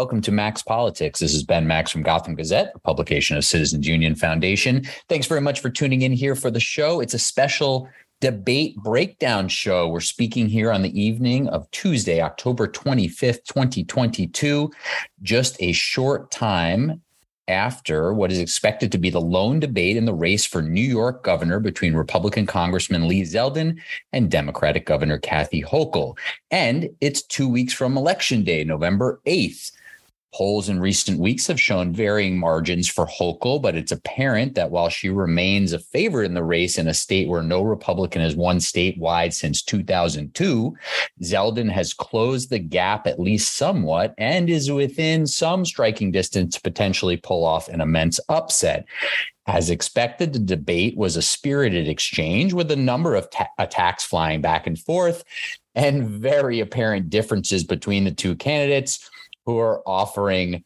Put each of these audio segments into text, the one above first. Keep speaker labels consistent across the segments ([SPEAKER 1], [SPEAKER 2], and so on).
[SPEAKER 1] Welcome to Max Politics. This is Ben Max from Gotham Gazette, a publication of Citizens Union Foundation. Thanks very much for tuning in here for the show. It's a special debate breakdown show. We're speaking here on the evening of Tuesday, October 25th, 2022, just a short time after what is expected to be the lone debate in the race for New York governor between Republican Congressman Lee Zeldin and Democratic Governor Kathy Hochul. And it's two weeks from Election Day, November 8th. Polls in recent weeks have shown varying margins for Hochul, but it's apparent that while she remains a favorite in the race in a state where no Republican has won statewide since 2002, Zeldin has closed the gap at least somewhat and is within some striking distance to potentially pull off an immense upset. As expected, the debate was a spirited exchange with a number of ta- attacks flying back and forth and very apparent differences between the two candidates who are offering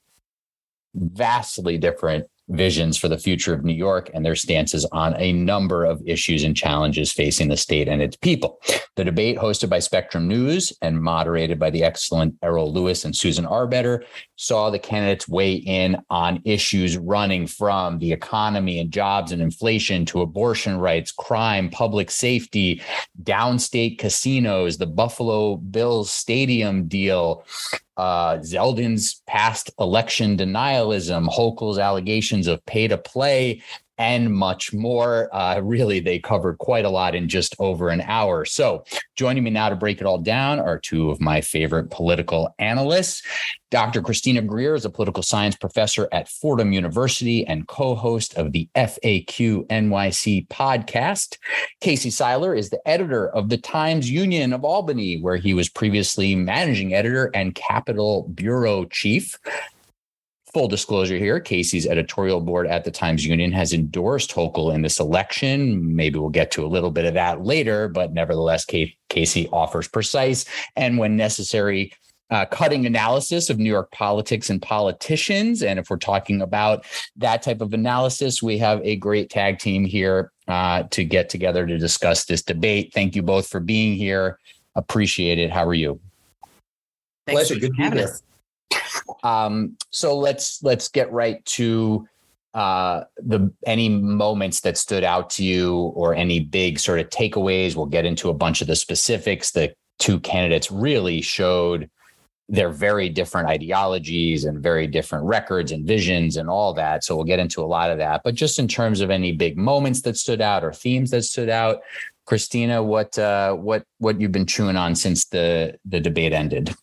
[SPEAKER 1] vastly different visions for the future of New York and their stances on a number of issues and challenges facing the state and its people. The debate, hosted by Spectrum News and moderated by the excellent Errol Louis and Susan Arbetter, saw the candidates weigh in on issues running from the economy and jobs and inflation to abortion rights, crime, public safety, downstate casinos, the Buffalo Bills stadium deal, uh, Zeldin's past election denialism, Hochul's allegations of pay to play, and much more. Uh, really, they covered quite a lot in just over an hour. So, joining me now to break it all down are two of my favorite political analysts. Dr. Christina Greer is a political science professor at Fordham University and co host of the FAQ NYC podcast. Casey Seiler is the editor of the Times Union of Albany, where he was previously managing editor and Capitol Bureau chief. Full disclosure here Casey's editorial board at the Times Union has endorsed Hochul in this election. Maybe we'll get to a little bit of that later, but nevertheless, Casey offers precise and, when necessary, uh, cutting analysis of New York politics and politicians. And if we're talking about that type of analysis, we have a great tag team here uh, to get together to discuss this debate. Thank you both for being here. Appreciate it. How are you?
[SPEAKER 2] Thanks Pleasure. Good to be here.
[SPEAKER 1] Um, so let's let's get right to uh, the any moments that stood out to you or any big sort of takeaways. We'll get into a bunch of the specifics. The two candidates really showed their very different ideologies and very different records and visions and all that. So we'll get into a lot of that. But just in terms of any big moments that stood out or themes that stood out, Christina, what uh, what what you've been chewing on since the the debate ended?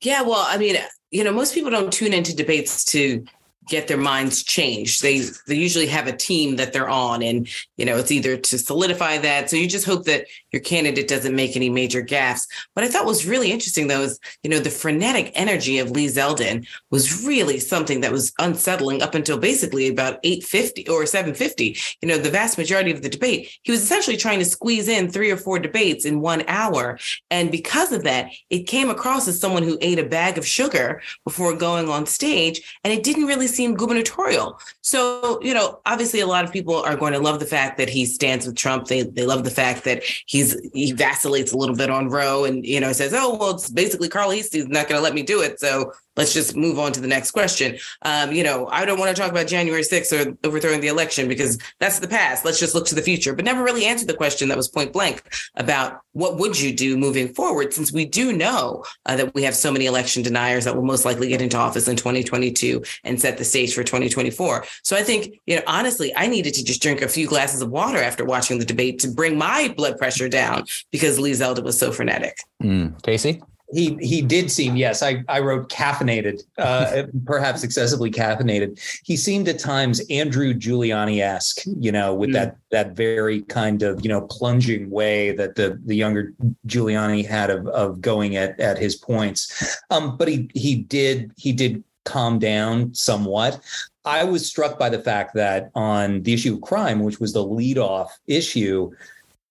[SPEAKER 2] Yeah, well, I mean, you know, most people don't tune into debates to get their minds changed. They they usually have a team that they're on, and you know it's either to solidify that. So you just hope that your candidate doesn't make any major gaffes. What I thought was really interesting though is you know the frenetic energy of Lee Zeldin was really something that was unsettling up until basically about eight fifty or seven fifty. You know the vast majority of the debate, he was essentially trying to squeeze in three or four debates in one hour, and because of that, it came across as someone who ate a bag of sugar before going on stage, and it didn't really seem gubernatorial. So, you know, obviously a lot of people are going to love the fact that he stands with Trump. They they love the fact that he's he vacillates a little bit on Roe and you know says, "Oh, well, it's basically Carl Heastie's not going to let me do it." So, let's just move on to the next question. Um, you know, I don't want to talk about January 6th or overthrowing the election because that's the past. Let's just look to the future, but never really answered the question that was point blank about what would you do moving forward, since we do know uh, that we have so many election deniers that will most likely get into office in 2022 and set the stage for 2024. So I think, you know, honestly, I needed to just drink a few glasses of water after watching the debate to bring my blood pressure down because Lee Zeldin was so frenetic.
[SPEAKER 1] Mm. Casey?
[SPEAKER 3] He he did seem yes i i wrote caffeinated uh perhaps excessively caffeinated. He seemed at times andrew giuliani-esque you know with mm. that that very kind of you know plunging way that the the younger giuliani had of of going at at his points. Um but he he did he did calm down somewhat. I was struck by the fact that on the issue of crime which was the lead off issue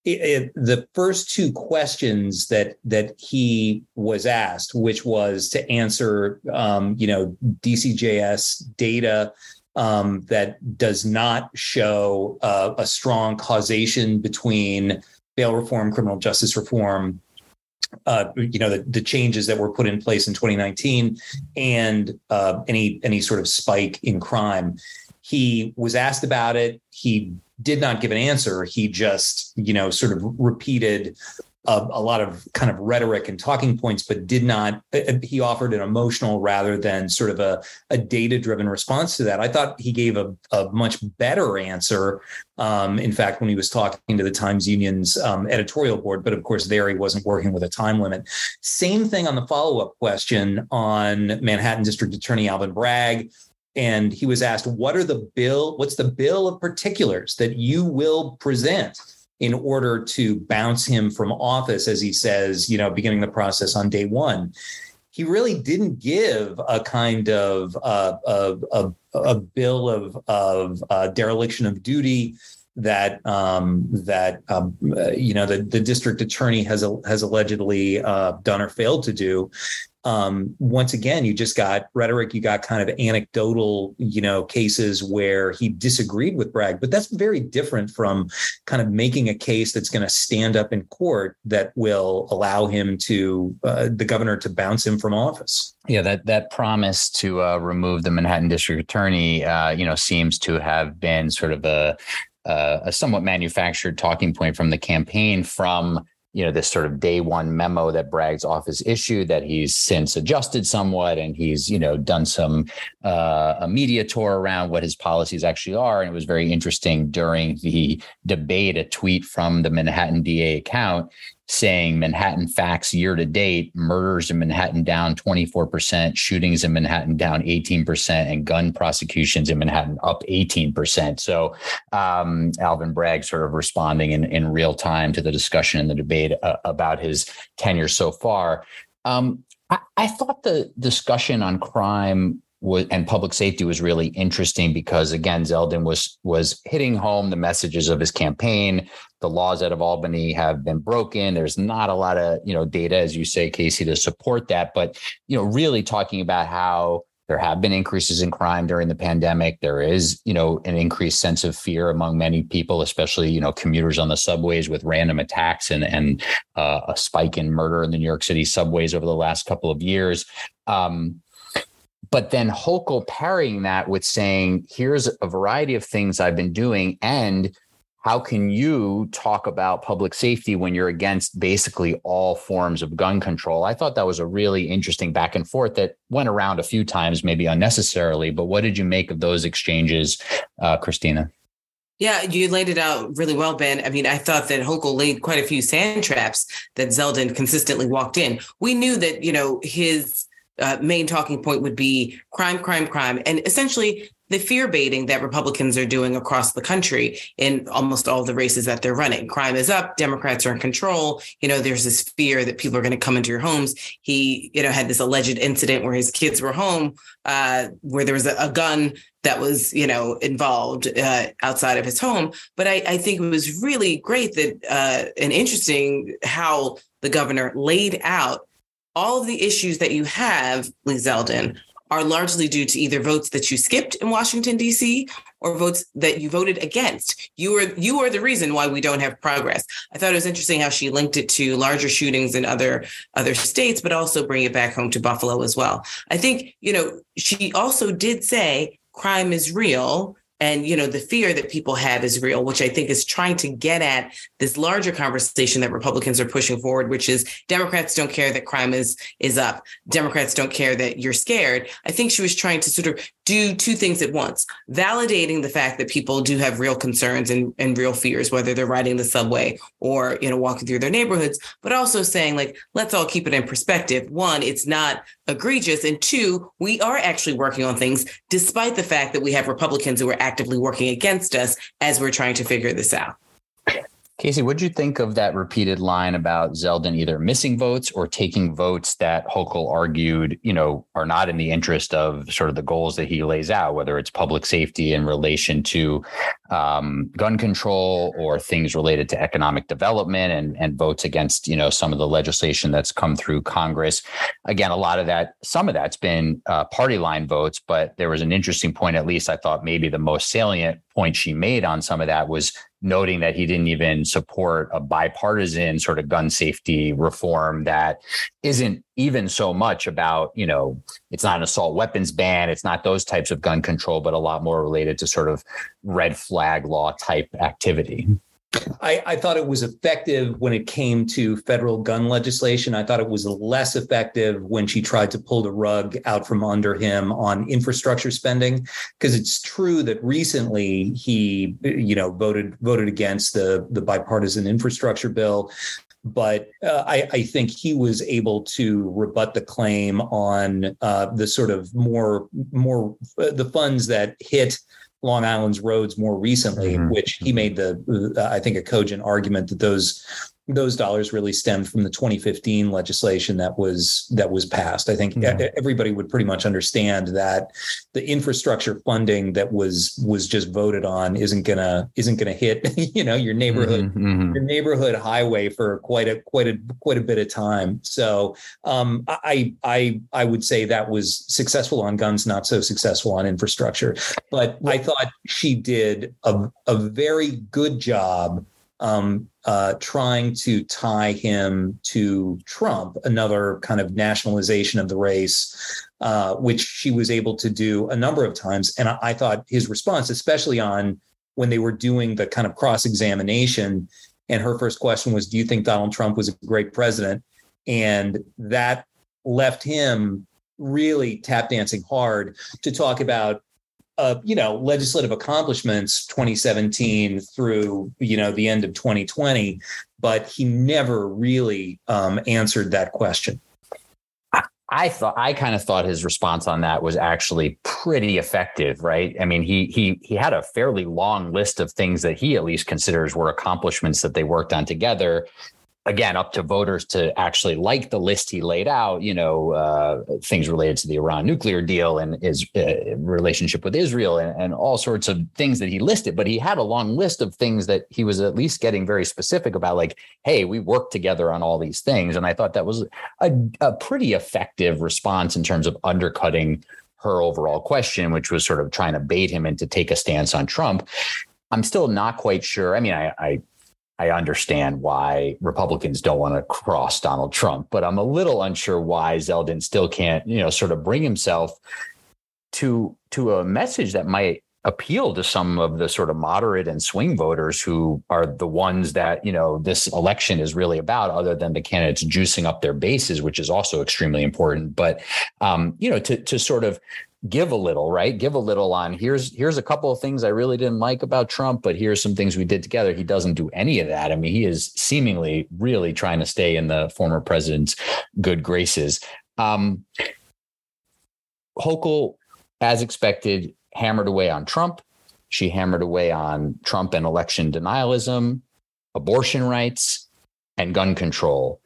[SPEAKER 3] it, it, the first two questions that that he was asked, which was to answer, um, you know, DCJS data um, that does not show uh, a strong causation between bail reform, criminal justice reform, uh, you know the, the changes that were put in place in 2019 and uh, any any sort of spike in crime. He was asked about it. He did not give an answer. He just you know sort of repeated a, a, lot of kind of rhetoric and talking points, but did not. Uh, uh, he offered an emotional rather than sort of a, a data driven response to that. I thought he gave a, a much better answer. Um, in fact, when he was talking to the Times Union's um, editorial board, but of course, there he wasn't working with a time limit. Same thing on the follow up question on Manhattan District Attorney Alvin Bragg and he was asked what are the bill what's the bill of particulars that you will present in order to bounce him from office, as he says, you know, beginning the process on day one. He really didn't give a kind of uh, a, a, a, bill of, of uh, dereliction of duty that um, that um, uh, you know the, the district attorney has has allegedly uh, done or failed to do, um, once again, you just got rhetoric, you got kind of anecdotal, you know, cases where he disagreed with Bragg, but that's very different from kind of making a case that's going to stand up in court that will allow him to uh, the governor to bounce him from office.
[SPEAKER 1] Yeah, that that promise to uh, remove the Manhattan District Attorney, uh, you know, seems to have been sort of a a somewhat manufactured talking point from the campaign from you know this sort of day one memo that Bragg's office issued that he's since adjusted somewhat and he's you know done some uh, a media tour around what his policies actually are. And it was very interesting during the debate a tweet from the Manhattan DA account saying Manhattan facts year to date, murders in Manhattan down 24%, shootings in Manhattan down 18%, and gun prosecutions in Manhattan up 18%. So um, Alvin Bragg sort of responding in, in real time to the discussion and the debate uh, about his tenure so far. Um, I, I thought the discussion on crime was, and public safety was really interesting because again Zeldin was was hitting home the messages of his campaign. The laws out of Albany have been broken. There's not a lot of you know data, as you say, Casey, to support that. But you know, really talking about how there have been increases in crime during the pandemic. There is, you know, an increased sense of fear among many people, especially, you know, commuters on the subways with random attacks and and uh, a spike in murder in the New York City subways over the last couple of years. Um, but then Hochul parrying that with saying, here's a variety of things I've been doing. And how can you talk about public safety when you're against basically all forms of gun control? I thought that was a really interesting back and forth that went around a few times, maybe unnecessarily. But what did you make of those exchanges, uh, Christina?
[SPEAKER 2] Yeah, you laid it out really well, Ben. I mean, I thought that Hochul laid quite a few sand traps that Zeldin consistently walked in. We knew that, you know, his uh, main talking point would be crime, crime, crime, and essentially the fear baiting that Republicans are doing across the country in almost all the races that they're running. Crime is up, Democrats are in control. You know, there's this fear that people are going to come into your homes. He, you know, had this alleged incident where his kids were home, uh, where there was a, a, gun that was, you know, involved uh, outside of his home. But I, I, think it was really great that uh, and interesting how the governor laid out all of the issues that you have, Lee Zeldin, are largely due to either votes that you skipped in Washington D.C. or votes that you voted against. You were you are the reason why we don't have progress. I thought it was interesting how she linked it to larger shootings in other other states, but also bring it back home to Buffalo as well. I think you know she also did say crime is real and you know the fear that people have is real which i think is trying to get at this larger conversation that republicans are pushing forward which is democrats don't care that crime is is up. Democrats don't care that you're scared. I think she was trying to sort of do two things at once validating the fact that people do have real concerns and, and real fears whether they're riding the subway or you know walking through their neighborhoods but also saying like let's all keep it in perspective. One it's not egregious. And two we are actually working on things despite the fact that we have republicans who are actively working against us as we're trying to figure this out
[SPEAKER 1] Casey, what do you think of that repeated line about Zeldin either missing votes or taking votes that Hochul argued, you know, are not in the interest of sort of the goals that he lays out, whether it's public safety in relation to um, gun control or things related to economic development and, and votes against, you know, some of the legislation that's come through Congress. Again, a lot of that, some of that's been uh, party line votes, but there was an interesting point, at least I thought maybe the most salient point she made on some of that was noting that he didn't even support a bipartisan sort of gun safety reform that isn't even so much about, you know, it's not an assault weapons ban, it's not those types of gun control, but a lot more related to sort of red flag law type activity.
[SPEAKER 3] I, I, thought it was effective when it came to federal gun legislation. I thought it was less effective when she tried to pull the rug out from under him on infrastructure spending. Because it's true that recently he, you know, voted voted against the the bipartisan infrastructure bill. But uh, I, I, think he was able to rebut the claim on uh, the sort of more more uh, the funds that hit Long Island's roads more recently, mm-hmm. which he made the, uh, I think, a cogent argument that those those dollars really stemmed from the 2015 legislation that was that was passed. I think mm-hmm. everybody would pretty much understand that the infrastructure funding that was was just voted on isn't gonna isn't gonna hit you know your neighborhood mm-hmm. mm-hmm. your neighborhood highway for quite a quite a quite a bit of time. So um, I I I would say that was successful on guns, not so successful on infrastructure. But I thought she did a a very good job um, uh, trying to tie him to Trump, another kind of nationalization of the race, uh, which she was able to do a number of times. And I, I, thought his response, especially on when they were doing the kind of cross examination, and her first question was, Do you think Donald Trump was a great president? And that left him really tap dancing hard to talk about uh, you know, legislative accomplishments 2017 through, you know, the end of 2020, but he never really um, answered that question.
[SPEAKER 1] I thought I kind of thought his response on that was actually pretty effective, right? I mean, he he he had a fairly long list of things that he at least considers were accomplishments that they worked on together again up to voters to actually like the list he laid out you know uh, things related to the iran nuclear deal and his uh, relationship with israel and, and, all sorts of things that he listed. But he had a long list of things that he was at least getting very specific about like hey we work together on all these things. And i thought that was a, a pretty effective response in terms of undercutting her overall question which was sort of trying to bait him into take a stance on trump. I'm still not quite sure. I mean i, I I understand why Republicans don't want to cross Donald Trump, but I'm a little unsure why Zeldin still can't, you know, sort of bring himself to to a message that might appeal to some of the sort of moderate and swing voters who are the ones that you know this election is really about other than the candidates juicing up their bases which is also extremely important. But um, you know to to sort of give a little, right? Give a little on here's here's a couple of things I really didn't like about Trump, but here's some things we did together. He doesn't do any of that. I mean, he is seemingly really trying to stay in the former president's good graces. Um, Hochul, as expected, hammered away on Trump. She hammered away on Trump and election denialism, abortion rights, and gun control.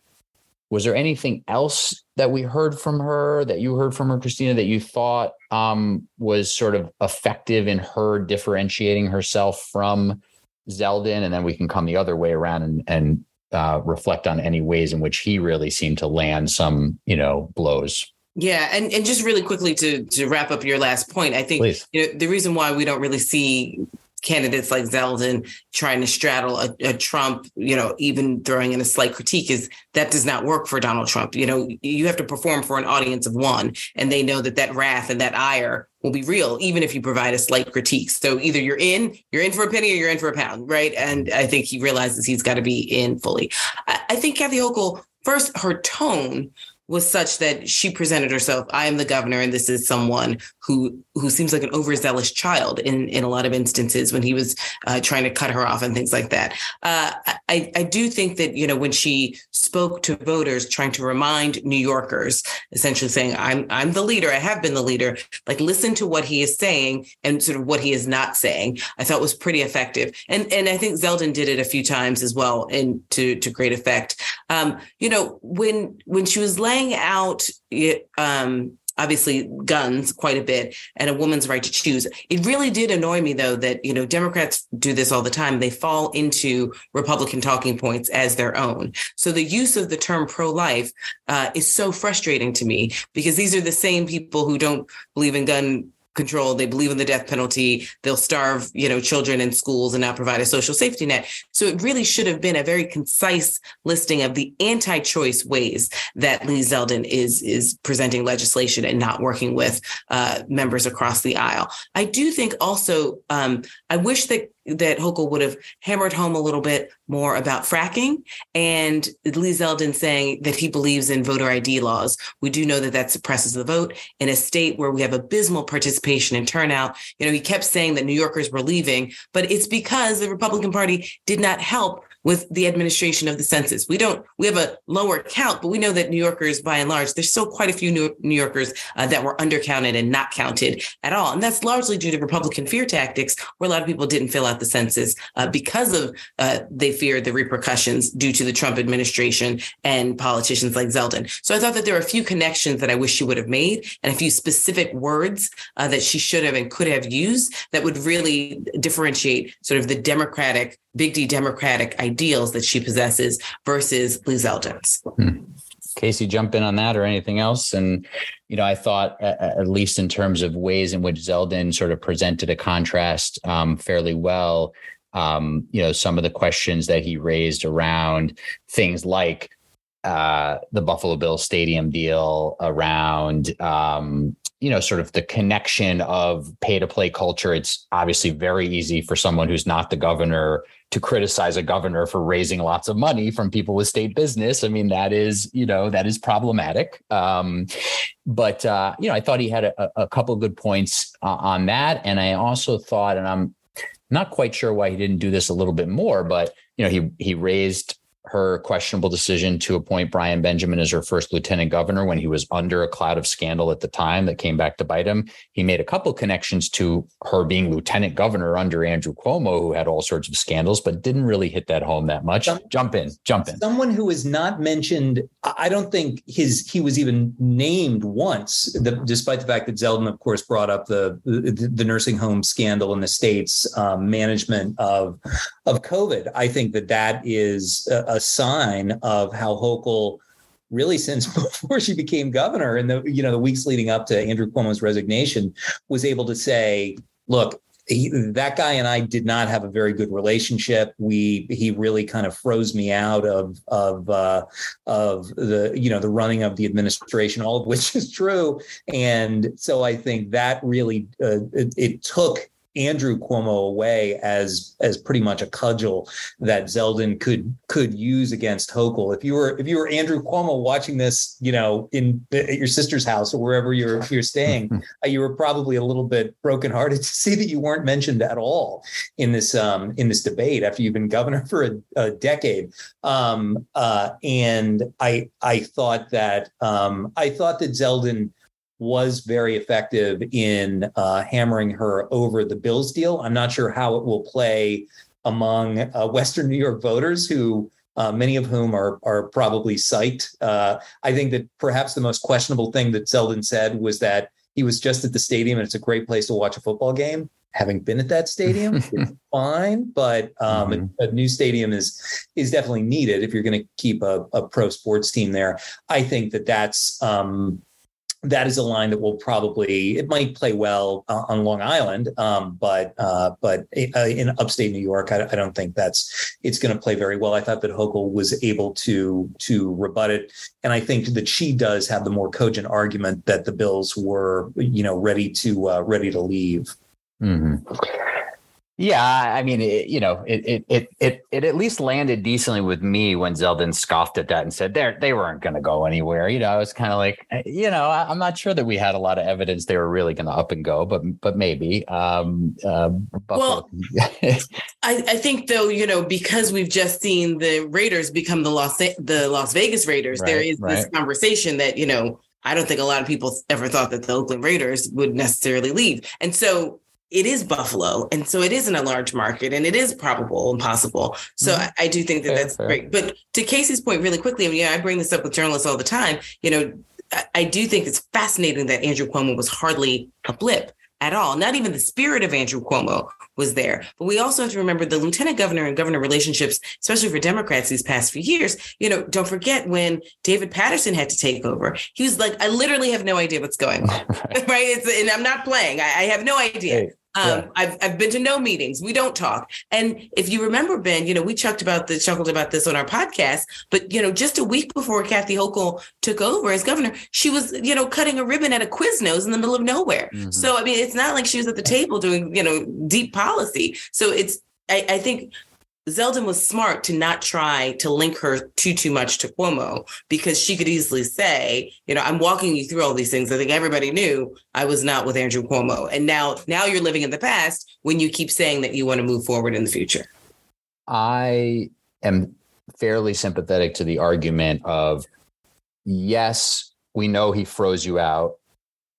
[SPEAKER 1] Was there anything else that we heard from her, that you heard from her, Christina, that you thought um, was sort of effective in her differentiating herself from Zeldin? And then we can come the other way around and, and uh, reflect on any ways in which he really seemed to land some, you know, blows.
[SPEAKER 2] Yeah, and, and just really quickly to to wrap up your last point, I think Please. you know the reason why we don't really see candidates like Zeldin trying to straddle a, a, Trump, you know, even throwing in a slight critique is that does not work for Donald Trump. You know, you have to perform for an audience of one, and they know that that wrath and that ire will be real, even if you provide a slight critique. So either you're in, you're in for a penny, or you're in for a pound, right? And I think he realizes he's got to be in fully. I, I think Kathy Hochul, first, her tone was such that she presented herself i am the governor and this is someone who who seems like an overzealous child in in a lot of instances when he was uh, trying to cut her off and things like that. Uh, i i do think that you know when she spoke to voters trying to remind new yorkers essentially saying i'm i'm the leader i have been the leader like listen to what he is saying and sort of what he is not saying i thought was pretty effective. And and i think zeldin did it a few times as well and to to great effect. Um, you know when when she was laying out um, obviously guns quite a bit and a woman's right to choose. It really did annoy me though that you know Democrats do this all the time. They fall into Republican talking points as their own. So the use of the term pro-life uh, is so frustrating to me because these are the same people who don't believe in gun control. They believe in the death penalty. They'll starve, you know, children in schools and not provide a social safety net. So it really should have been a very concise listing of the anti-choice ways that Lee Zeldin is is presenting legislation and not working with uh, members across the aisle. I do think also um, I wish that that Hochul would have hammered home a little bit more about fracking and Lee Zeldin saying that he believes in voter ID laws. We do know that that suppresses the vote in a state where we have abysmal participation and turnout. You know, he kept saying that New Yorkers were leaving, but it's because the Republican Party did not help with the administration of the census. We don't, we have a lower count, but we know that New Yorkers, by and large, there's still quite a few New, Yorkers uh, that were undercounted and not counted at all. And that's largely due to Republican fear tactics, where a lot of people didn't fill out the census uh, because of uh, they feared the repercussions due to the Trump administration and politicians like Zeldin. So I thought that there were a few connections that I wish she would have made and a few specific words uh, that she should have and could have used that would really differentiate sort of the Democratic big D Democratic ideals that she possesses versus Lee Zeldin's. Hmm.
[SPEAKER 1] Casey, jump in on that or anything else. And, you know, I thought, at least in terms of ways in which Zeldin sort of presented a contrast um, fairly well, um, you know, some of the questions that he raised around things like uh, the Buffalo Bills stadium deal, around um, you know, sort of the connection of pay to play culture. It's obviously very easy for someone who's not the governor to criticize a governor for raising lots of money from people with state business. I mean, that is, you know, that is problematic. Um, but, uh, you know, I thought he had a, a couple good points uh, on that. And I also thought, and I'm not quite sure why he didn't do this a little bit more, but, you know, he, he raised her questionable decision to appoint Brian Benjamin as her first lieutenant governor when he was under a cloud of scandal at the time that came back to bite him. He made a couple connections to her being lieutenant governor under Andrew Cuomo, who had all sorts of scandals, but didn't really hit that home that much. Some, jump in, jump in.
[SPEAKER 3] Someone who is not mentioned, I don't think his he was even named once, the, despite the fact that Zeldin, of course, brought up the the, the nursing home scandal in the state's um, management of of COVID. I think that that is a, a sign of how Hochul really since before she became governor and the you know the weeks leading up to Andrew Cuomo's resignation was able to say, look, he, that guy and I did not have a very good relationship. We he really kind of froze me out of of uh, of the you know the running of the administration, all of which is true. And so I think that really uh, it, it took Andrew Cuomo away as as pretty much a cudgel that Zeldin could could use against Hochul. If you were if you were Andrew Cuomo watching this, you know, in at your sister's house or wherever you're you're staying, uh, you were probably a little bit brokenhearted to see that you weren't mentioned at all in this um, in this debate after you've been governor for a, a decade. Um, uh, and I I thought that um, I thought that Zeldin was very effective in uh, hammering her over the Bills deal. I'm not sure how it will play among uh, Western New York voters who. Uh, many of whom are are probably psyched. Uh, I think that perhaps the most questionable thing that Zeldin said was that he was just at the stadium and it's a great place to watch a football game. Having been at that stadium, it's fine, but um, mm-hmm. a, a, new stadium is is definitely needed if you're going to keep a, a, pro sports team there. I think that that's um, that is a line that will probably it might play well uh, on Long Island, um, but uh, but uh, in upstate New York, I, I, don't think that's it's going to play very well. I thought that Hochul was able to to rebut it, and I think that she does have the more cogent argument that the Bills were you know ready to uh, ready to leave.
[SPEAKER 1] Mm-hmm. Yeah, I mean, it, you know, it, it it it it at least landed decently with me when Zeldin scoffed at that and said they they weren't going to go anywhere. You know, I was kind of like, eh, you know, I, am not sure that we had a lot of evidence they were really going to up and go, but but maybe. Um, uh,
[SPEAKER 2] well, I, I think though, you know, because we've just seen the Raiders become the Las the Las Vegas Raiders, right, there is right. this conversation that you know. I don't think a lot of people ever thought that the Oakland Raiders would necessarily leave. And so it is Buffalo. And so it isn't a large market and it is probable and possible. So mm-hmm. I, I, do think that fair, that's fair. great. But to Casey's point, really quickly, I mean, yeah, I bring this up with journalists all the time. You know, I, I do think it's fascinating that Andrew Cuomo was hardly a blip at all. Not even the spirit of Andrew Cuomo was there. But we also have to remember the lieutenant governor and governor relationships, especially for Democrats these past few years. You know, don't forget when David Paterson had to take over, he was like, I literally have no idea what's going on. right. right? and I'm not playing. I, I have no idea. Hey, um, yeah. I've I've been to no meetings. We don't talk. And if you remember, Ben, you know, we chucked about the chuckled about this on our podcast. But you know, just a week before Kathy Hochul took over as governor, she was you know cutting a ribbon at a Quiznos in the middle of nowhere. Mm-hmm. So I mean, it's not like she was at the table doing you know deep policy. So it's I, I think Zeldin was smart to not try to link her too too much to Cuomo because she could easily say, you know, I'm walking you through all these things. I think everybody knew I was not with Andrew Cuomo, and now now you're living in the past when you keep saying that you want to move forward in the future.
[SPEAKER 1] I am fairly sympathetic to the argument of yes, we know he froze you out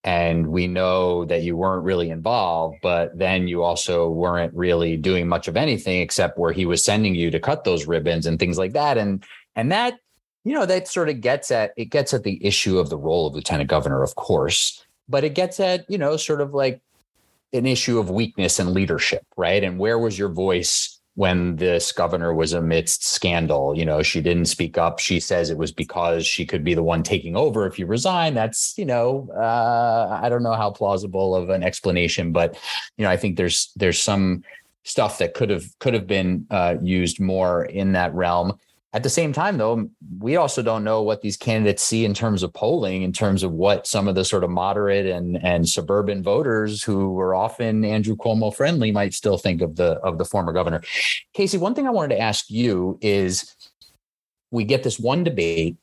[SPEAKER 1] and we know that you weren't really involved but then you also weren't really doing much of anything except where he was sending you to cut those ribbons and things like that. And and that you know that sort of gets at it gets at the issue of the role of lieutenant governor of course but it gets at you know sort of like an issue of weakness and leadership right? And where was your voice when this governor was amidst scandal. You know, she didn't speak up. She says it was because she could be the one taking over if you resign. That's, you know, uh, I don't know how plausible of an explanation, but you know, I think there's there's some stuff that could have could have been uh, used more in that realm. At the same time, though, we also don't know what these candidates see in terms of polling, in terms of what some of the sort of moderate and and suburban voters who were often Andrew Cuomo friendly might still think of the of the former governor. Casey, one thing I wanted to ask you is we get this one debate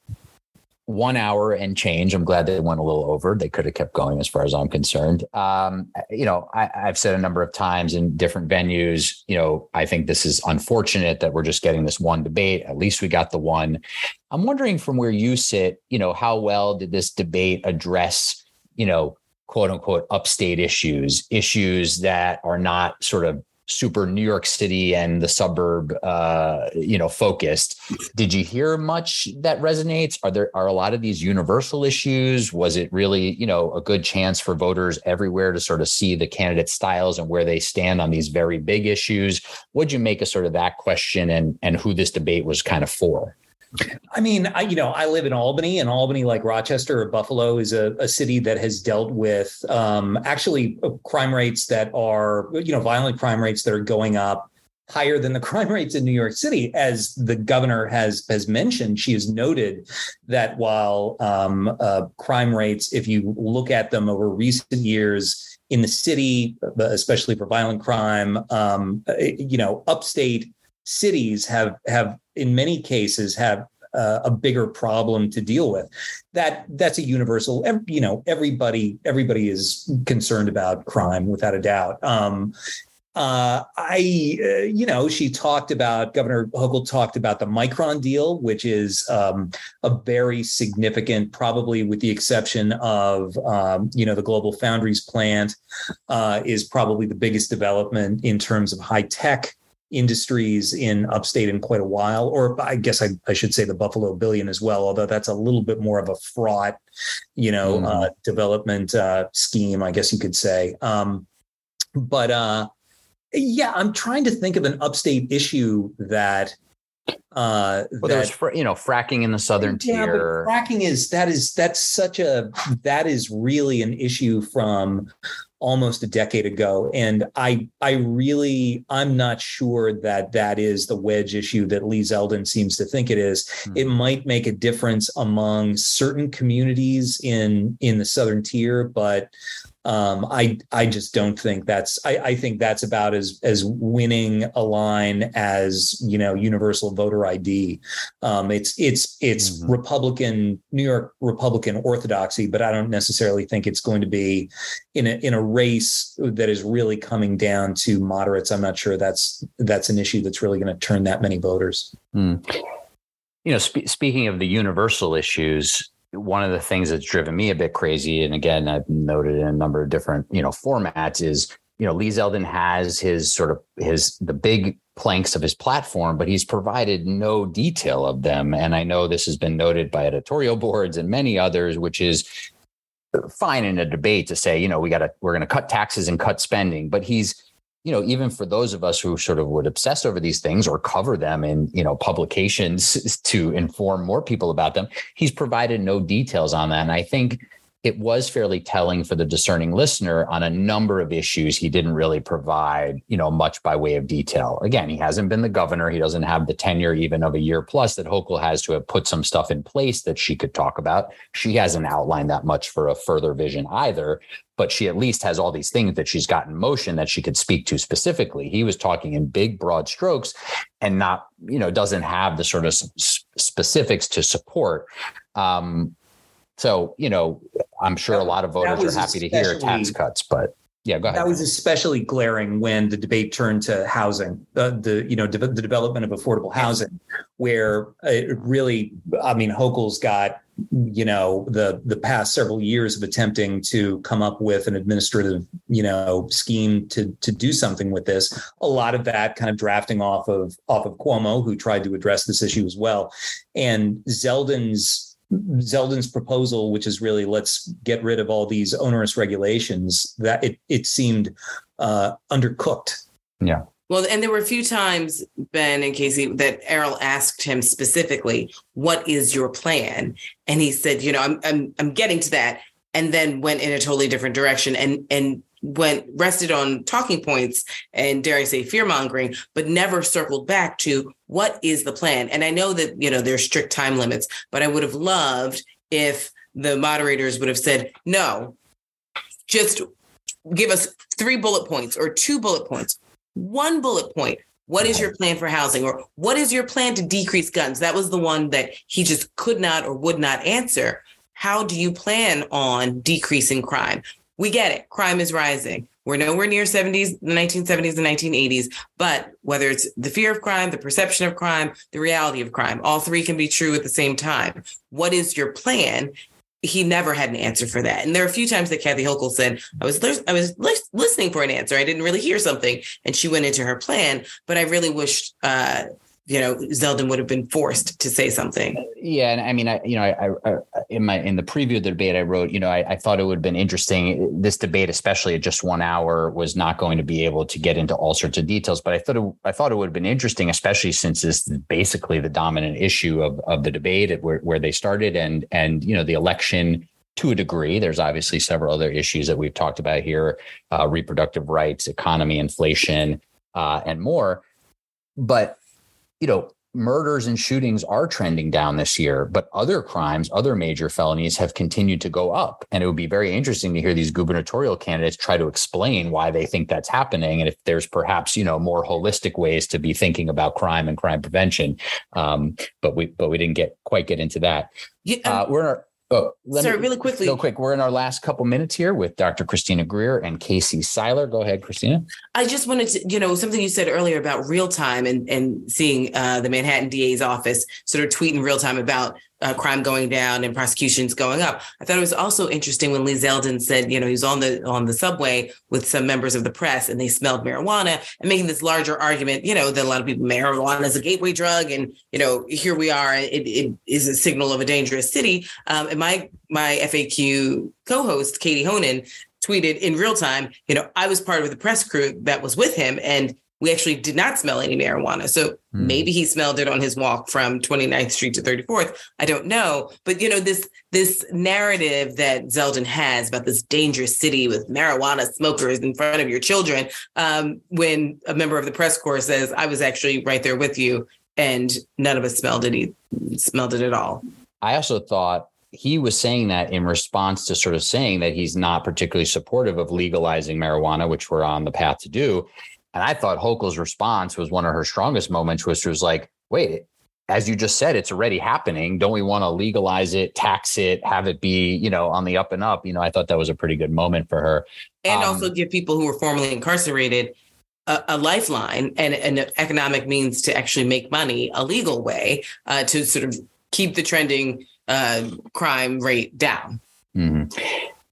[SPEAKER 1] one hour and change. I'm glad they went a little over. They could have kept going as far as I'm concerned. Um, you know, I, have said a number of times in different venues, you know, I think this is unfortunate that we're just getting this one debate. At least we got the one. I'm wondering from where you sit, you know, how well did this debate address, you know, quote unquote upstate issues, issues that are not sort of super New York City and the suburb, uh, you know, focused. Did you hear much that resonates? Are there are a lot of these universal issues? Was it really, you know, a good chance for voters everywhere to sort of see the candidate styles and where they stand on these very big issues? What'd you make of sort of that question and and who this debate was kind of for?
[SPEAKER 3] I mean, I, you know, I live in Albany, and Albany, like Rochester or Buffalo, is a, a city that has dealt with um, actually uh, crime rates that are, you know, violent crime rates that are going up higher than the crime rates in New York City. As the governor has has mentioned, she has noted that while um, uh, crime rates, if you look at them over recent years in the city, uh, especially for violent crime, um, uh, you know, upstate cities have have in many cases have uh, a bigger problem to deal with. That that's a universal you know everybody everybody is concerned about crime without a doubt. Um, uh, I, uh, you know, she talked about Governor Hochul talked about the Micron deal, which is um, a very significant, probably with the exception of, um, you know, the Global Foundries plant, uh, is probably the biggest development in terms of high tech industries in upstate in quite a while, or I guess I, I, should say the Buffalo Billion as well, although that's a little bit more of a fraught, you know, mm. uh, development uh, scheme, I guess you could say. Um, but uh, yeah, I'm trying to think of an upstate issue that.
[SPEAKER 1] Uh, well, that, there's you know fracking in the southern yeah, tier.
[SPEAKER 3] fracking is that is that's such a that is really an issue from almost a decade ago and i i really i'm not sure that that is the wedge issue that lee zeldin seems to think it is. Mm-hmm. it might make a difference among certain communities in in the southern tier but um, I I just don't think that's I, I think that's about as as winning a line as you know universal voter ID. Um, it's it's it's mm-hmm. Republican New York Republican orthodoxy, but I don't necessarily think it's going to be in a in a race that is really coming down to moderates. I'm not sure that's that's an issue that's really going to turn that many voters. Mm.
[SPEAKER 1] You know, sp- speaking of the universal issues, one of the things that's driven me a bit crazy, and again, I've noted in a number of different, you know, formats is, you know, Lee Zeldin has his sort of his the big planks of his platform, but he's provided no detail of them. And I know this has been noted by editorial boards and many others, which is fine in a debate to say, you know, we got to we're going to cut taxes and cut spending, but he's you know, even for those of us who sort of would obsess over these things or cover them in, you know, publications to inform more people about them, he's provided no details on that. And I think it was fairly telling for the discerning listener on a number of issues he didn't really provide you know much by way of detail. Again he hasn't been the governor. He doesn't have the tenure even of a year plus that hochul has to have put some stuff in place that she could talk about. She hasn't outlined that much for a further vision either but she at least has all these things that she's got in motion that she could speak to specifically. He was talking in big broad strokes and not you know doesn't have the sort of specifics to support. Um, so, you know, I'm sure a lot of voters are happy to hear tax cuts, but yeah, go ahead.
[SPEAKER 3] That was especially glaring when the debate turned to housing, uh, the you know de- the development of affordable housing, where it really, I mean, Hochul's got you know the the past several years of attempting to come up with an administrative you know scheme to to do something with this. A lot of that kind of drafting off of off of Cuomo who tried to address this issue as well. And Zeldin's Zeldin's proposal, which is really let's get rid of all these onerous regulations, that it it seemed uh, undercooked.
[SPEAKER 1] Yeah.
[SPEAKER 2] Well, and there were a few times, Ben and Casey, that Errol asked him specifically, "What is your plan?" And he said, "You know, I'm I'm I'm getting to that," and then went in a totally different direction. And and went rested on talking points and dare I say fear mongering, but never circled back to what is the plan. And I know that you know there's strict time limits, but I would have loved if the moderators would have said no, just give us three bullet points or two bullet points, one bullet point. What is your plan for housing or what is your plan to decrease guns? That was the one that he just could not or would not answer. How do you plan on decreasing crime? We get it. Crime is rising. We're nowhere near 70s, the 1970s and 1980s, but whether it's the fear of crime, the perception of crime, the reality of crime, all three can be true at the same time. What is your plan? He never had an answer for that. And there are a few times that Kathy Hochul said, I was, I was listening for an answer. I didn't really hear something. And she went into her plan, but I really wished, uh, you know Zeldin would have been forced to say something.
[SPEAKER 1] Yeah, and I mean, I you know, I, I in my in the preview of the debate, I wrote, you know, I, I, thought it would have been interesting. This debate, especially at just one hour, was not going to be able to get into all sorts of details. But I thought it, I thought it would have been interesting, especially since this is basically the dominant issue of of the debate where where they started, and and you know, the election to a degree. There's obviously several other issues that we've talked about here: uh, reproductive rights, economy, inflation, uh, and more. But you know, murders and shootings are trending down this year, but other crimes, other major felonies have continued to go up. And it would be very interesting to hear these gubernatorial candidates try to explain why they think that's happening. And if there's perhaps, you know, more holistic ways to be thinking about crime and crime prevention. Um, but we, but we didn't get quite get into that. Yeah, uh, we're in our,
[SPEAKER 2] Oh, sorry, me, really quickly.
[SPEAKER 1] Real quick, we're in our last couple minutes here with Dr. Christina Greer and Casey Seiler. Go ahead, Christina.
[SPEAKER 2] I just wanted to, you know, something you said earlier about real time and and seeing uh, the Manhattan DA's office sort of tweet in real time about uh, crime going down and prosecutions going up. I thought it was also interesting when Lee Zeldin said, you know, he was on the on the subway with some members of the press and they smelled marijuana and making this larger argument, you know, that a lot of people marijuana is a gateway drug and you know here we are, it, it is a signal of a dangerous city. Um, and my my FAQ co-host Katie Honan tweeted in real time, you know, I was part of the press crew that was with him and we actually did not smell any marijuana. So mm. maybe he smelled it on his walk from 29th Street to 34th. I don't know. But you know, this this narrative that Zeldin has about this dangerous city with marijuana smokers in front of your children, um, when a member of the press corps says, I was actually right there with you and none of us smelled it, smelled it at all.
[SPEAKER 1] I also thought he was saying that in response to sort of saying that he's not particularly supportive of legalizing marijuana, which we're on the path to do. And I thought Hochul's response was one of her strongest moments, which was like, wait, as you just said, it's already happening. Don't we want to legalize it, tax it, have it be, you know, on the up and up? You know, I thought that was a pretty good moment for her.
[SPEAKER 2] And um, also give people who were formerly incarcerated a, a, lifeline and an economic means to actually make money, a legal way uh, to sort of keep the trending uh, crime rate down.
[SPEAKER 1] Mm-hmm.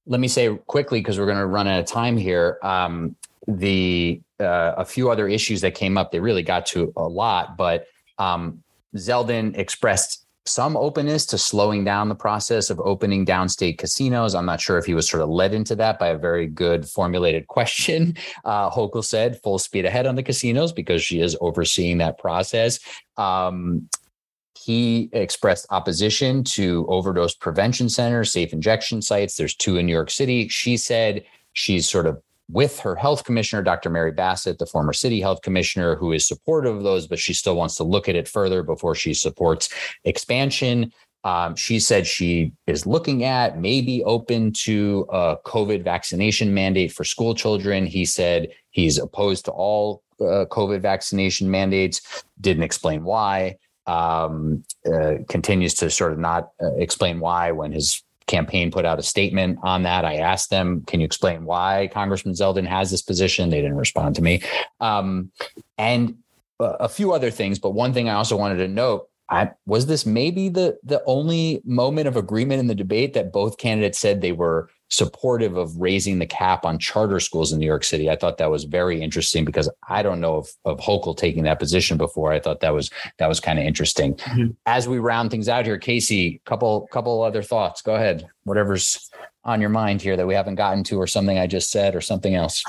[SPEAKER 1] Let me say quickly, because we're going to run out of time here. Um, the uh, a few other issues that came up. They really got to a lot, but um, Zeldin expressed some openness to slowing down the process of opening downstate casinos. I'm not sure if he was sort of led into that by a very good formulated question. Uh, Hochul said full speed ahead on the casinos because she is overseeing that process. Um, he expressed opposition to overdose prevention centers, safe injection sites. There's two in New York City. She said she's sort of with her health commissioner, Dr. Mary Bassett, the former city health commissioner, who is supportive of those, but she still wants to look at it further before she supports expansion. Um, she said she is looking at maybe open to a COVID vaccination mandate for school children. He said he's opposed to all uh, COVID vaccination mandates, didn't explain why. Um, uh, continues to sort of not uh, explain why when his campaign put out a statement on that. I asked them, can you explain why Congressman Zeldin has this position? They didn't respond to me. Um, and a few other things, but one thing I also wanted to note I, was this maybe the the only moment of agreement in the debate that both candidates said they were supportive of raising the cap on charter schools in New York City. I thought that was very interesting because I don't know of, of Hochul taking that position before. I thought that was that was kind of interesting. Mm-hmm. As we round things out here, Casey, couple couple other thoughts. Go ahead. Whatever's on your mind here that we haven't gotten to, or something I just said, or something else.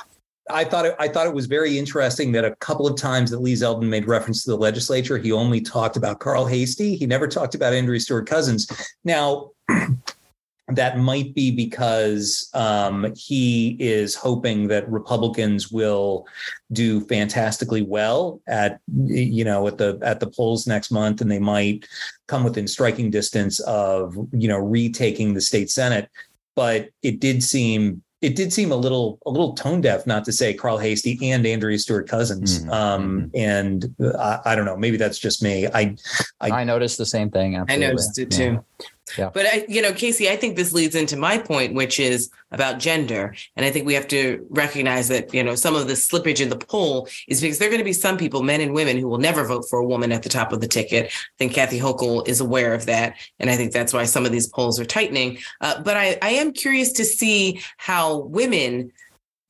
[SPEAKER 3] I thought it, I thought it was very interesting that a couple of times that Lee Zeldin made reference to the legislature, he only talked about Carl Heastie. He never talked about Andrea Stewart Cousins. Now, that might be because um, he is hoping that Republicans will do fantastically well at you know at the at the polls next month, and they might come within striking distance of you know retaking the state senate. But it did seem it did seem a little a little tone deaf, not to say Carl Heastie and Andrea Stewart Cousins. Mm-hmm. Um, mm-hmm. and I, I, don't know, maybe that's just me. I
[SPEAKER 1] I, I noticed the same thing.
[SPEAKER 2] Absolutely. I noticed it too. Yeah. Yeah. But I, you know, Casey, I think this leads into my point, which is about gender. And I think we have to recognize that, you know, some of the slippage in the poll is because there are going to be some people, men and women, who will never vote for a woman at the top of the ticket. I think Kathy Hochul is aware of that. And I think that's why some of these polls are tightening. Uh, but I, I am curious to see how women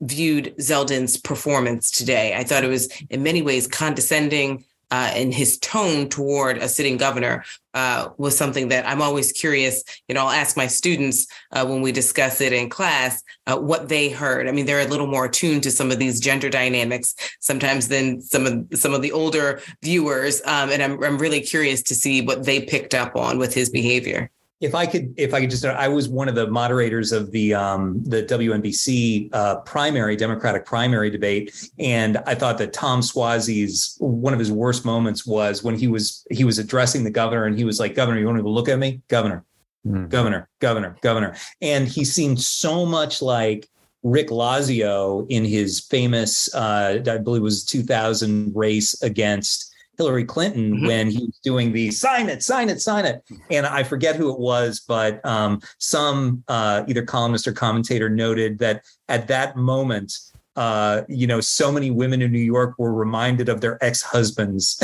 [SPEAKER 2] viewed Zeldin's performance today. I thought it was in many ways condescending uh, and his tone toward a sitting governor uh, was something that I'm always curious. You know, I'll ask my students uh, when we discuss it in class uh, what they heard. I mean, they're a little more attuned to some of these gender dynamics sometimes than some of some of the older viewers, um, and I'm I'm really curious to see what they picked up on with his behavior
[SPEAKER 3] if I could, if I could just, I was one of the moderators of the um, the WNBC uh, primary Democratic primary debate, and I thought that Tom Suozzi's one of his worst moments was when he was he was addressing the governor, and he was like, "Governor, you want to look at me, Governor, mm. Governor, Governor, Governor," and he seemed so much like Rick Lazio in his famous, uh, I believe it was 2000 race against Hillary Clinton mm-hmm. when he was doing the sign it, sign it, sign it. And I forget who it was, but um, some uh, either columnist or commentator noted that at that moment, uh, you know, so many women in New York were reminded of their ex-husbands.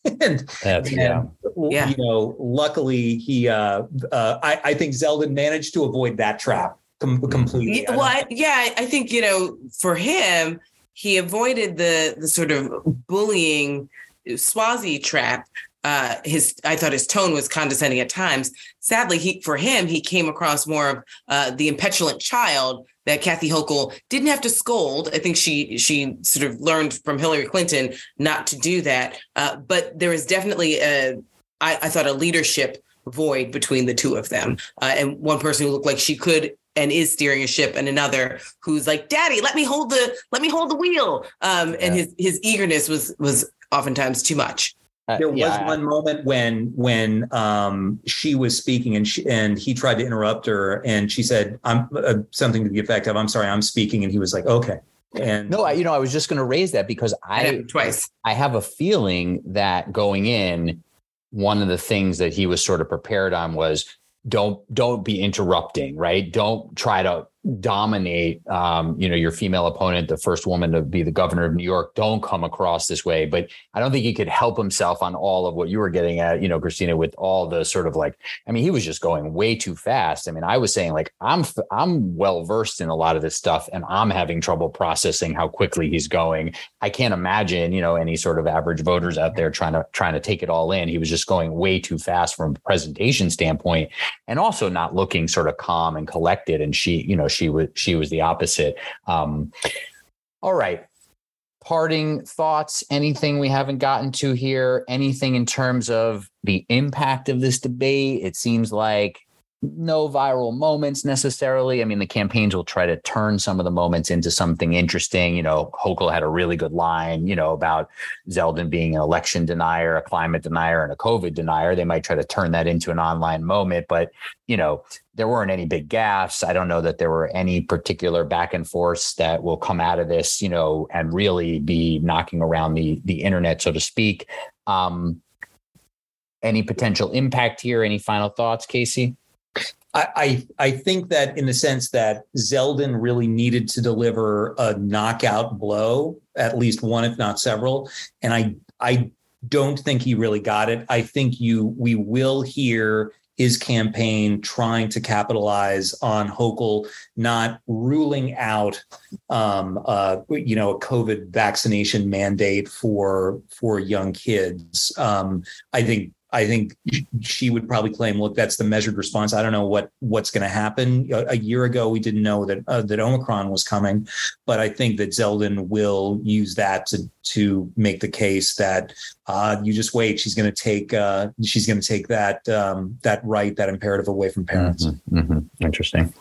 [SPEAKER 3] and, and yeah. you know, luckily he, uh, uh, I, I think Zeldin managed to avoid that trap com- completely.
[SPEAKER 2] Yeah, well, I, yeah, I think, you know, for him, he avoided the, the sort of bullying Suozzi trap. Uh, his I thought his tone was condescending at times. Sadly, he for him he came across more of uh, the impetulant child that Kathy Hochul didn't have to scold. I think she she sort of learned from Hillary Clinton not to do that. Uh, but there is definitely a I, I, thought a leadership void between the two of them, uh, and one person who looked like she could and is steering a ship and another who's like daddy let me hold the let me hold the wheel um, yeah. and his his eagerness was was oftentimes too much.
[SPEAKER 3] Uh, there was yeah. one moment when when um, she was speaking and she, and he tried to interrupt her and she said I'm uh, something to the effect of I'm sorry I'm speaking and he was like okay and
[SPEAKER 1] no I, you know I was just going to raise that because I
[SPEAKER 2] twice
[SPEAKER 1] I have a feeling that going in one of the things that he was sort of prepared on was don't don't be interrupting right don't try to dominate um, you know your female opponent the first woman to be the governor of new york don't come across this way. But i don't think he could help himself on all of what you were getting at you know christina with all the sort of like i mean he was just going way too fast. I mean i was saying like i'm i'm well versed in a lot of this stuff and i'm having trouble processing how quickly he's going. I can't imagine you know any sort of average voters out there trying to trying to take it all in. He was just going way too fast from a presentation standpoint and also not looking sort of calm and collected. And she you know she was she was the opposite. Um, all right. Parting thoughts, anything we haven't gotten to here, anything in terms of the impact of this debate? It seems like no viral moments necessarily. I mean, the campaigns will try to turn some of the moments into something interesting. You know, Hochul had a really good line, you know, about Zeldin being an election denier, a climate denier, and a COVID denier. They might try to turn that into an online moment, but, you know, there weren't any big gaffes. I don't know that there were any particular back and forths that will come out of this, you know, and really be knocking around the the internet, so to speak. Um, any potential impact here? Any final thoughts, Casey?
[SPEAKER 3] I, I think that in the sense that Zeldin really needed to deliver a knockout blow, at least one, if not several, and I I don't think he really got it. I think you we will hear his campaign trying to capitalize on Hochul not ruling out, um, uh, you know, a COVID vaccination mandate for for young kids. Um, I think I think she would probably claim, look, that's the measured response. I don't know what what's going to happen. A, a, year ago, we didn't know that uh, that Omicron was coming, but I think that Zeldin will use that to to make the case that uh, you just wait. She's going to take uh, she's going to take that um, that right, that imperative away from parents.
[SPEAKER 1] Mm-hmm, mm-hmm. Interesting.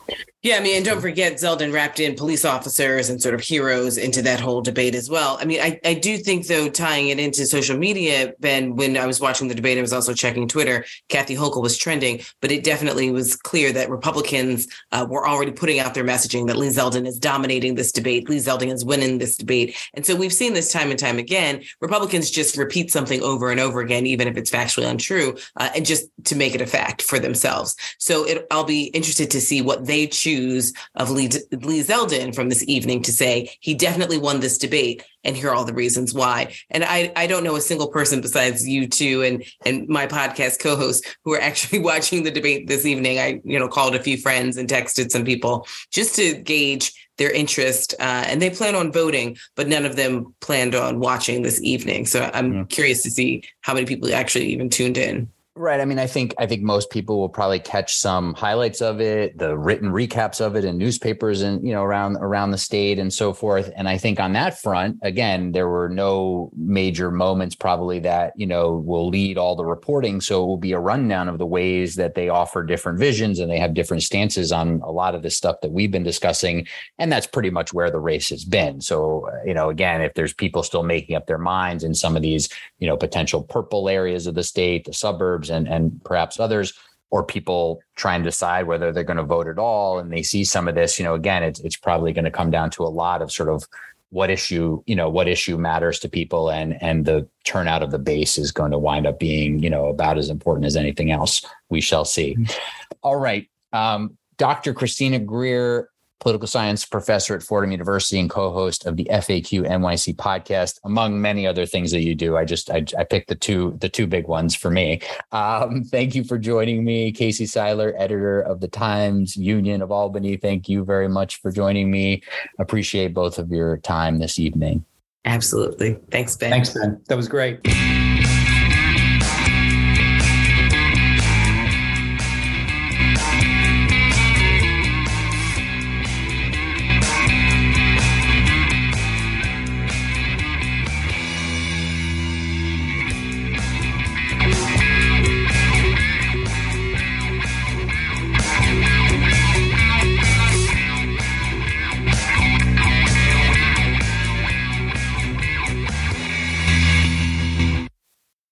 [SPEAKER 2] Yeah, I mean, and don't forget Zeldin wrapped in police officers and sort of heroes into that whole debate as well. I mean, I, I do think though tying it into social media, Ben, when I was watching the debate, I was also checking Twitter. Kathy Hochul was trending, but it definitely was clear that Republicans uh, were already putting out their messaging that Lee Zeldin is dominating this debate. Lee Zeldin is winning this debate, and so we've seen this time and time again. Republicans just repeat something over and over again, even if it's factually untrue, uh, and just to make it a fact for themselves. So it, I'll be interested to see what they choose of Lee, Lee Zeldin from this evening to say he definitely won this debate and hear all the reasons why. And I, I don't know a single person besides you two and and my podcast co-host who are actually watching the debate this evening. I you know called a few friends and texted some people just to gauge their interest, uh, and they plan on voting, but none of them planned on watching this evening. So I'm yeah. curious to see how many people actually even tuned in.
[SPEAKER 1] Right. I mean, I think I think most people will probably catch some highlights of it, the written recaps of it in newspapers and you know around around the state and so forth. And I think on that front, again, there were no major moments probably that you know will lead all the reporting. So it will be a rundown of the ways that they offer different visions and they have different stances on a lot of the stuff that we've been discussing. And that's pretty much where the race has been. So uh, you know, again, if there's people still making up their minds in some of these you know potential purple areas of the state, the suburbs and and perhaps others or people trying to decide whether they're going to vote at all and they see some of this you know again it's it's probably going to come down to a lot of sort of what issue you know what issue matters to people and and the turnout of the base is going to wind up being you know about as important as anything else we shall see mm-hmm. all right um, dr christina greer political science professor at Fordham University and co-host of the FAQ NYC podcast, among many other things that you do. I just I, I picked the two the two big ones for me. Um, thank you for joining me, Casey Seiler, editor of the Times Union of Albany. Thank you very much for joining me. Appreciate both of your time this evening.
[SPEAKER 2] Absolutely. Thanks, Ben.
[SPEAKER 3] Thanks, Ben. That was great.